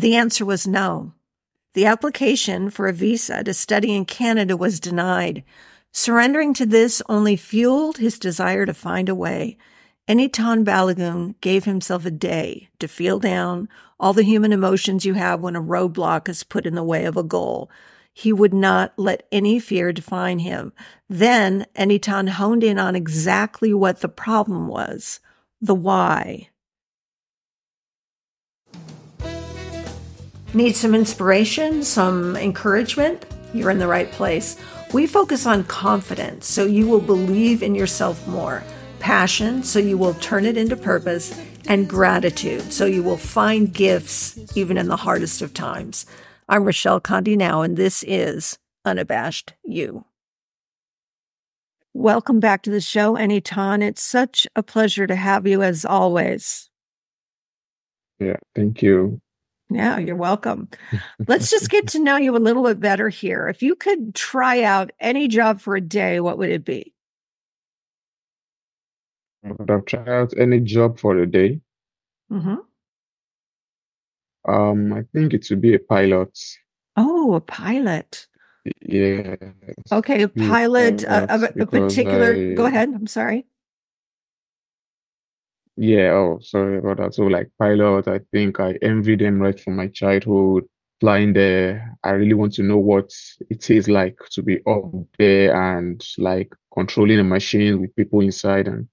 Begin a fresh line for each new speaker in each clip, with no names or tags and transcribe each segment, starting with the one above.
The answer was no. The application for a visa to study in Canada was denied. Surrendering to this only fueled his desire to find a way. Enitan Balogun gave himself a day to feel down all the human emotions you have when a roadblock is put in the way of a goal. He would not let any fear define him. Then Enitan honed in on exactly what the problem was the why. Need some inspiration, some encouragement? You're in the right place. We focus on confidence so you will believe in yourself more, passion so you will turn it into purpose, and gratitude so you will find gifts even in the hardest of times. I'm Rochelle Conde now, and this is Unabashed You. Welcome back to the show, Enitan. It's such a pleasure to have you as always.
Yeah, thank you.
Yeah, you're welcome. Let's just get to know you a little bit better here. If you could try out any job for a day, what would it be?
I would have tried out any job for a day.
hmm
Um, I think it would be a pilot.
Oh, a pilot.
Yeah.
Okay, a pilot uh, of a, a particular. Go ahead. I'm sorry.
Yeah, oh, sorry about that. So like pilot, I think I envy them right from my childhood, flying there. I really want to know what it is like to be up there and like controlling a machine with people inside and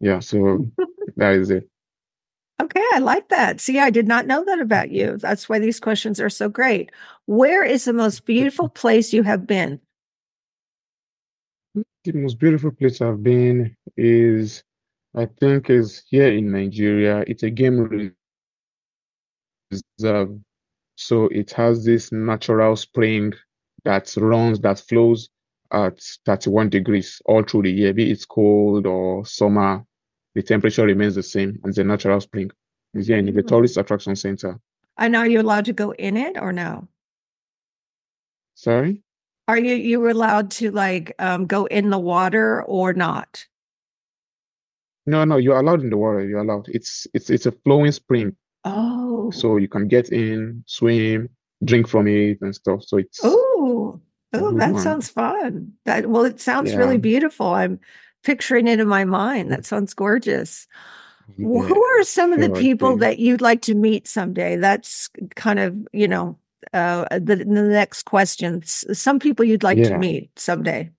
yeah, so that is it.
Okay, I like that. See, I did not know that about you. That's why these questions are so great. Where is the most beautiful place you have been?
The most beautiful place I've been is, I think, is here in Nigeria. It's a game reserve, so it has this natural spring that runs, that flows at 31 degrees all through the year, be it cold or summer, the temperature remains the same, and the natural spring. is here in the
Mm.
tourist attraction center.
And are you allowed to go in it or no?
Sorry?
Are you you were allowed to like um, go in the water or not?
No, no, you're allowed in the water. You're allowed. It's it's it's a flowing spring,
Oh,
so you can get in, swim, drink from it, and stuff. So it's
oh, oh, that
one.
sounds fun. That well, it sounds really beautiful. I'm picturing it in my mind. That sounds gorgeous. Wh-
yeah,
Who are some of the
sure
people
thing.
that you'd like to meet someday? That's kind of, you know, uh, the, the next question. S- Some people you'd like to
Yeah.
meet someday.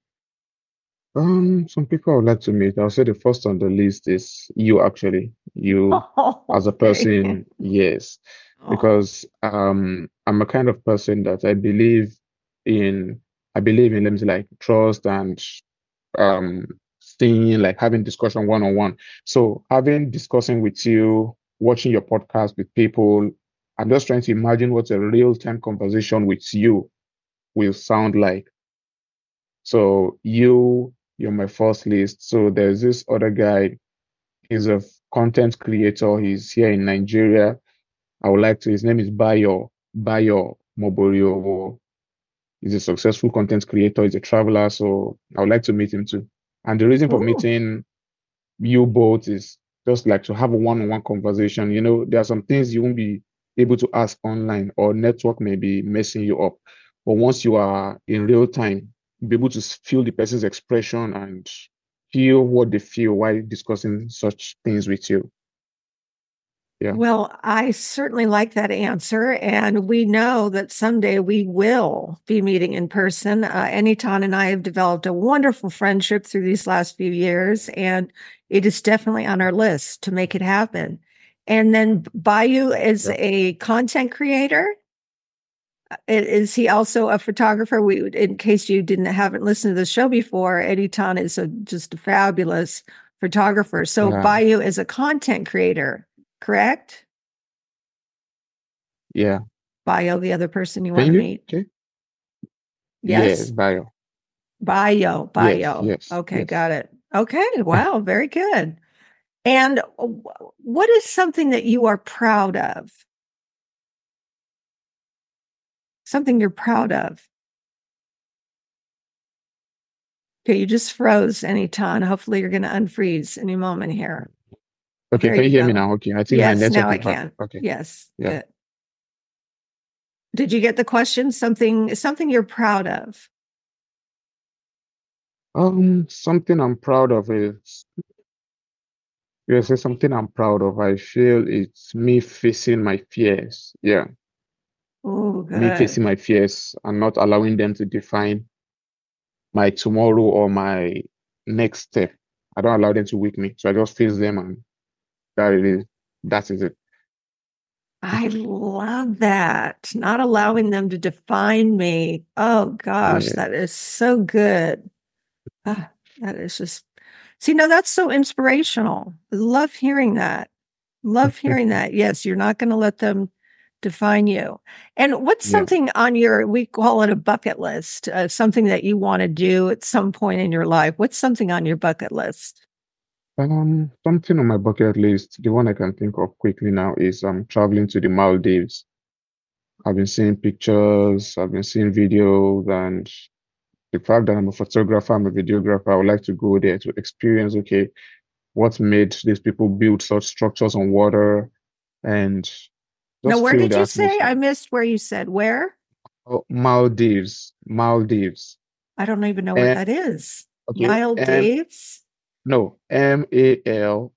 Um, some people I would like to meet. I'll say the first on the list is you actually. You as a
Okay.
person, yes.
Oh,
Because um I'm a kind of person that I believe in I believe in let me say like trust and um seeing like having discussion one on one. So having discussing with you, watching your podcast with people, I'm just trying to imagine what a real time conversation with you will sound like. So you, you're my first list. So there's this other guy, he's a content creator. He's here in Nigeria. I would like to, his name is Bayo, Bayo Moborio. He's a successful content creator. He's a traveler. So I would like to meet him too. And the reason for
Ooh.
meeting you both is just like to have a one-on-one conversation. You know, there are some things you won't be able to ask online or network may be messing you up. But once you are in real time, be able to feel the person's expression and feel what they feel while discussing such things with you. Yeah.
Well, I certainly like that answer. And we know that someday we will be meeting in person. Uh, Enitan and I have developed a wonderful friendship through these last few years, and it is definitely on our list to make it happen. And then Bayou is
Yeah.
a content creator. Is he also a photographer? We, in case you didn't haven't listened to the show before, Enitan is a, just a fabulous photographer. So
Yeah.
Bayou is a content creator, correct?
Yeah.
Bio, the other person you
Can
want to
you?
meet.
Okay.
Yes.
Yes, bio.
Bio, bio.
yes,
Okay,
yes.
got it. Okay, wow, very good. And uh, what is something that you are proud of? Something you're proud of. Okay, you just froze Enitan. Hopefully, you're going to unfreeze any moment here.
Okay,
There
can you
you
hear me now? Okay, I think
Yes, now I can.
Okay.
Yes,
Yeah.
good. Did you get the question? Something something you're proud of?
Um, something I'm proud of is yes, it's something I'm proud of. I feel it's me facing my fears. Yeah,
Oh,
me facing my fears and not allowing them to define my tomorrow or my next step. I don't allow them to weak me. So I just face them and that it is that is it.
I love that. Not allowing them to define me. Oh gosh,
Yeah.
that is so good. Ah, that is just, see, no, that's so inspirational. I love hearing that. Love hearing that. Yes, you're not going to let them define you. And what's
Yeah.
something on your, we call it a bucket list, uh, something that you want to do at some point in your life? What's something on your bucket list?
Um, something on my bucket list, the one I can think of quickly now is um traveling to the Maldives. I've been seeing pictures, I've been seeing videos, and the fact that I'm a photographer, I'm a videographer, I would like to go there to experience, okay, what made these people build such structures on water and
No,
just
where did you say? I missed where you said where.
Oh, Maldives, Maldives.
I don't even know what that is.
okay,
Nile
M no, M-A-L-D-I-V-E-S.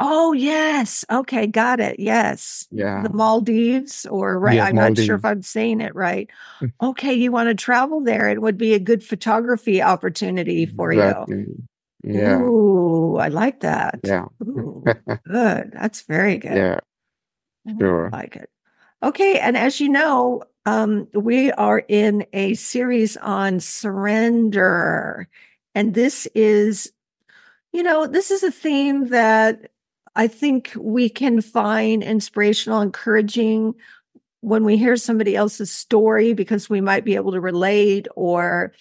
Oh, yes. Okay, got it. Yes.
Yeah.
The Maldives, or right,
Yes,
I'm not sure if I'm saying it right. Mm. Okay, you want to travel there. It would be a good photography opportunity for you.
Yeah.
Ooh, I like that.
Yeah.
Ooh, good. That's very good.
Yeah. Sure.
I like it. Okay, and as you know, um, we are in a series on surrender. And this is, you know, this is a theme that I think we can find inspirational, encouraging when we hear somebody else's story because we might be able to relate or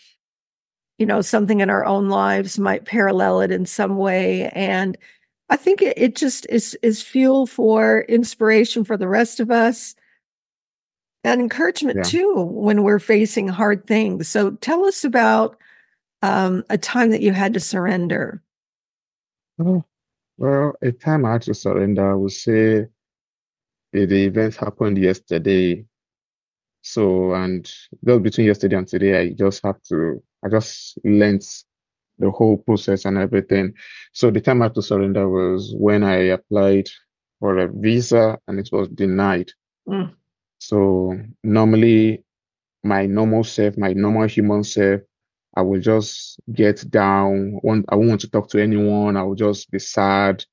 you know something in our own lives might parallel it in some way and i think it, it just is is fuel for inspiration for the rest of us and encouragement
Yeah.
too when we're facing hard things so tell us about um, a time that you had to surrender
Oh, well, a time I had to surrender, I would say the, the event happened yesterday. So, and just between yesterday and today, I just have to, I just learned the whole process and everything. So the time I had to surrender was when I applied for a visa and it was denied.
Mm.
So normally my normal self, my normal human self, I will just get down. I won't want to talk to anyone. I will just be sad.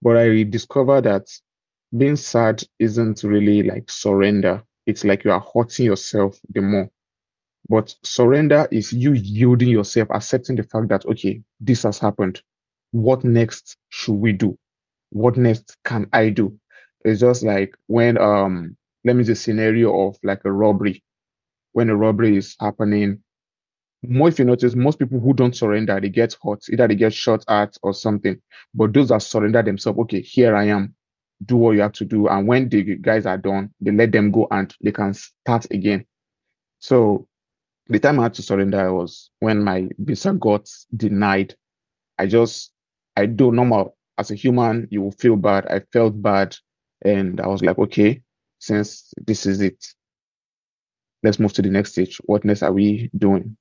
But I discovered that being sad isn't really like surrender. It's like you are hurting yourself the more. But surrender is you yielding yourself, accepting the fact that, okay, this has happened. What next should we do? What next can I do? It's just like when, um, let me say scenario of like a robbery. When a robbery is happening, more if you notice, most people who don't surrender, they get hurt, either they get shot at or something. But those that surrender themselves, okay, here I am, do what you have to do. And when the guys are done, they let them go and they can start again. So the time I had to surrender was when my visa got denied. I just, I do normal as a human, you will feel bad. I felt bad. And I was like, okay, since this is it, let's move to the next stage. What next are we doing?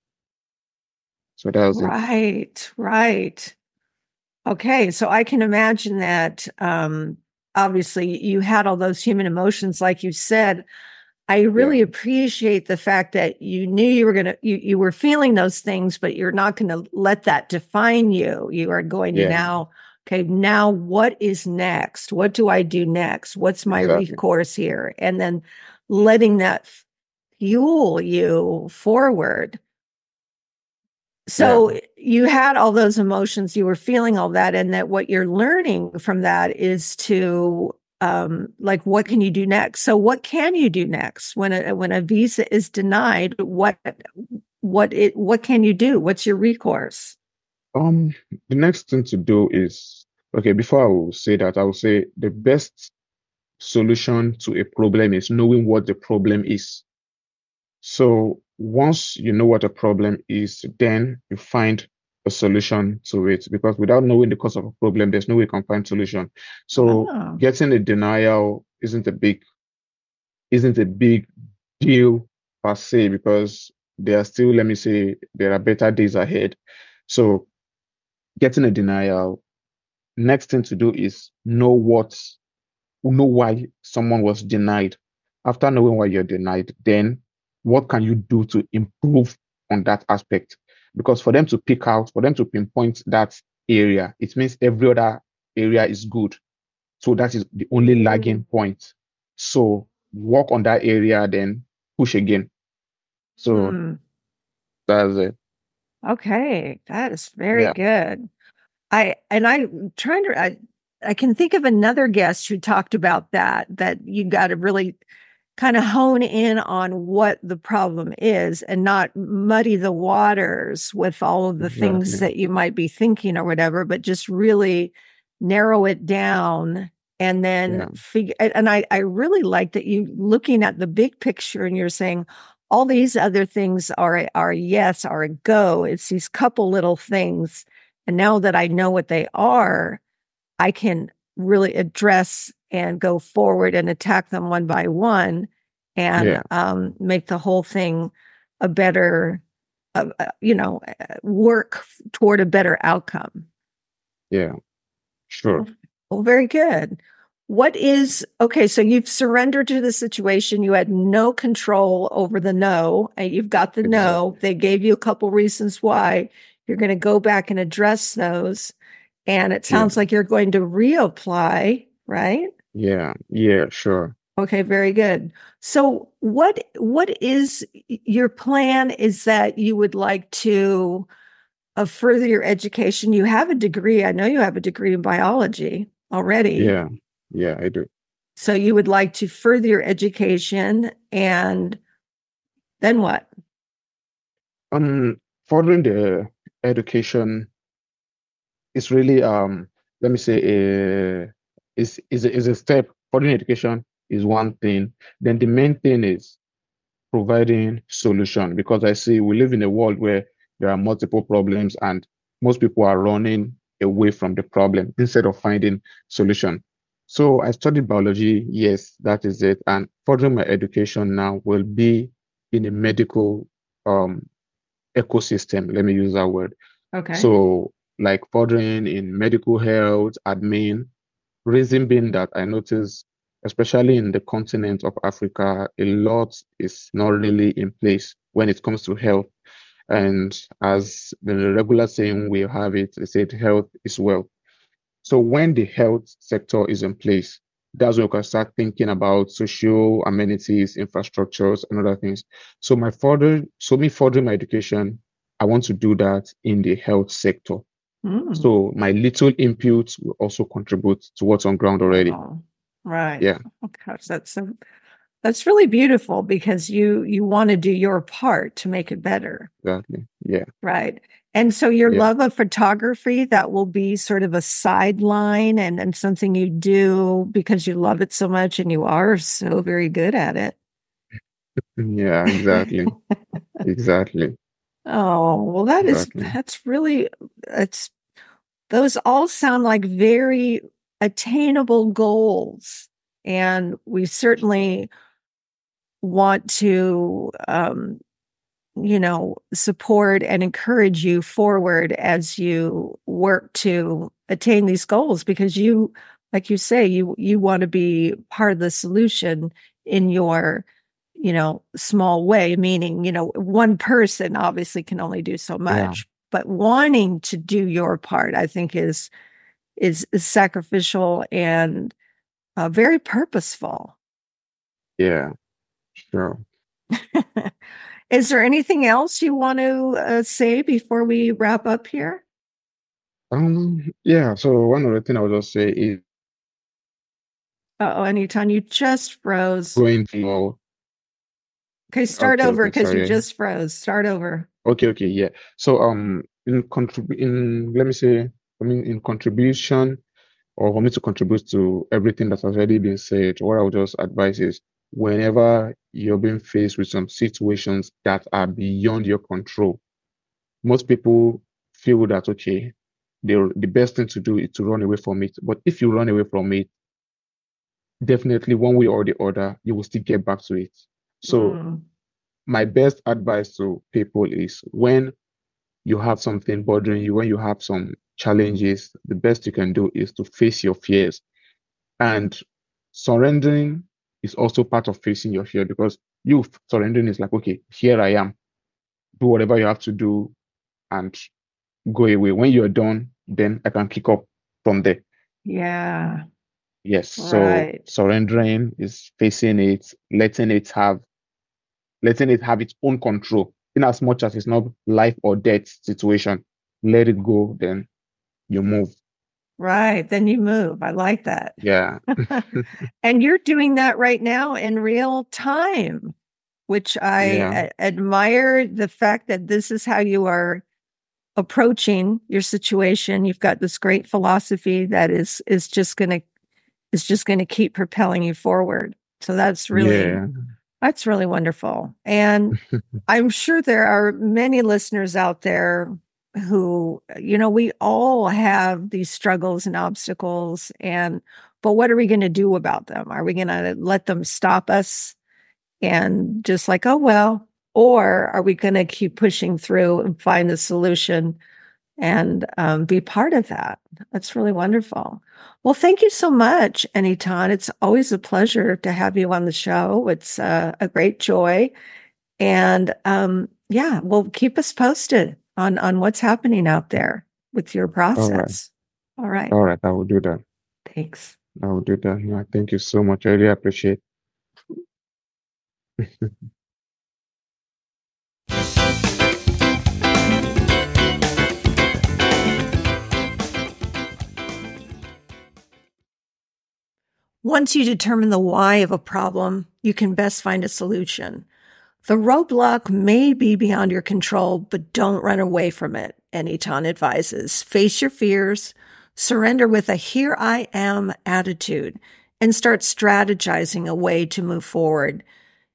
So that was it.
right right okay so i can imagine that um obviously you had all those human emotions like you said i really appreciate the fact that you knew you were going to you, you were feeling those things but you're not going to let that define you. You are going to now okay now what is next? What do i do next? What's my
Exactly.
recourse here? And then letting that fuel you forward. So you had all those emotions, you were feeling all that, and that what you're learning from that is to um like what can you do next? So what can you do next when a when a visa is denied? What what it what can you do? What's your recourse?
Um, the next thing to do is, okay, before I will say that, I will say the best solution to a problem is knowing what the problem is. So once you know what a problem is, then you find a solution to it. Because without knowing the cause of a problem, there's no way you can find solution. So
Oh.
getting a denial isn't a big isn't a big deal per se because there are still, let me say, there are better days ahead. So getting a denial, next thing to do is know what, know why someone was denied. After knowing why you're denied, then what can you do to improve on that aspect? Because for them to pick out, for them to pinpoint that area, it means every other area is good. So that is the only lagging point. So work on that area, then push again. So
Hmm.
that's it.
Okay, that is very
Yeah.
good. I and I'm trying to I I can think of another guest who talked about that that you got to really kind of hone in on what the problem is and not muddy the waters with all of the things that you might be thinking or whatever, but just really narrow it down and then
Yeah.
figure and I I really like that you looking at the big picture and you're saying all these other things are are yes are a go. It's these couple little things. And now that I know what they are, I can really address and go forward and attack them one by one and
Yeah.
um, make the whole thing a better, uh, uh, you know, uh, work toward a better outcome.
Yeah. Sure.
Well, very good. What is okay? So you've surrendered to the situation. You had no control over the no, and you've got the no. They gave you a couple reasons why. You're going to go back and address those. And it
Yeah.
sounds like you're going to reapply, right?
Yeah. Yeah. Sure.
Okay, very good. So what what is your plan is that you would like to uh, further your education? You have a degree. I know you have a degree in biology already.
Yeah. Yeah. I do.
So you would like to further your education and then what?
Um, furthering the education is really um, let me say, a is is a, is a step. Furthering education is one thing. Then the main thing is providing solution because I see we live in a world where there are multiple problems and most people are running away from the problem instead of finding solution. So I studied biology, yes, that is it. And furthering my education now will be in a medical um ecosystem. Let me use that word.
Okay.
So like furthering in medical health, admin, reason being that I notice, especially in the continent of Africa, a lot is not really in place when it comes to health. And as the regular saying we have it, they said health is wealth. So when the health sector is in place, that's when we can start thinking about social amenities, infrastructures, and other things. So my further, so me furthering my education, I want to do that in the health sector.
Mm.
So my little input will also contribute to what's on ground already.
Oh, right.
Yeah.
Oh gosh, that's so that's really beautiful because you you want to do your part to make it better.
Exactly. Yeah.
Right. And so your
Yeah.
love of photography, that will be sort of a sideline and, and something you do because you love it so much and you are so very good at it.
Yeah, exactly. Exactly.
Oh, well, that is that's really it's those all sound like very attainable goals. And we certainly want to um, you know, support and encourage you forward as you work to attain these goals because you like you say you you want to be part of the solution in your you know small way meaning you know one person obviously can only do so much but wanting to do your part i think is is, is sacrificial and uh, very purposeful
Yeah. Sure.
is there anything else you want to uh, say before we wrap up here
Um, yeah, so one other thing I would just say is
oh Enitan you just froze
going to
okay start
okay,
over
okay,
because you just froze start over
Okay, okay, yeah. So um in contrib in let me say, I mean in contribution or for me to contribute to everything that's already been said, what I would just advise is whenever you're being faced with some situations that are beyond your control, most people feel that okay, the the best thing to do is to run away from it. But if you run away from it, definitely one way or the other, you will still get back to it. So
Mm.
my best advice to people is when you have something bothering you, when you have some challenges, the best you can do is to face your fears. And surrendering is also part of facing your fear because you surrendering is like, okay, here I am. Do whatever you have to do and go away. When you're done, then I can pick up from there.
Yeah.
Yes. So surrendering is facing it, letting it have letting it have its own control. In as much as it's not life or death situation, let it go, then you move.
Right. Then you move. I like that.
Yeah.
and you're doing that right now in real time, which I
Yeah.
a- admire the fact that this is how you are approaching your situation. You've got this great philosophy that is is just going to is just going to keep propelling you forward. So that's really
Yeah.
That's really wonderful. And I'm sure there are many listeners out there who, you know, we all have these struggles and obstacles and but what are we going to do about them? Are we going to let them stop us and just like, oh well, or are we going to keep pushing through and find the solution and um, be part of that? That's really wonderful. Well, thank you so much, Enitan. It's always a pleasure to have you on the show. It's uh, a great joy. And um, yeah, well, keep us posted on on what's happening out there with your process. All right.
All right. I will do that.
Thanks.
I will do that. Thank you so much. I really appreciate
Once you determine the why of a problem, you can best find a solution. The roadblock may be beyond your control, but don't run away from it. Enitan advises. Face your fears, surrender with a here I am attitude, and start strategizing a way to move forward.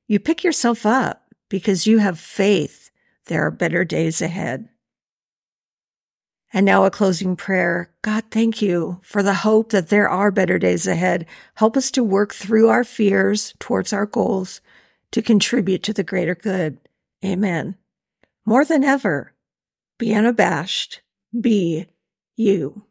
You pick yourself up because you have faith there are better days ahead. And now a closing prayer. God, thank you for the hope that there are better days ahead. Help us to work through our fears towards our goals to contribute to the greater good. Amen. More than ever, be unabashed. Be you.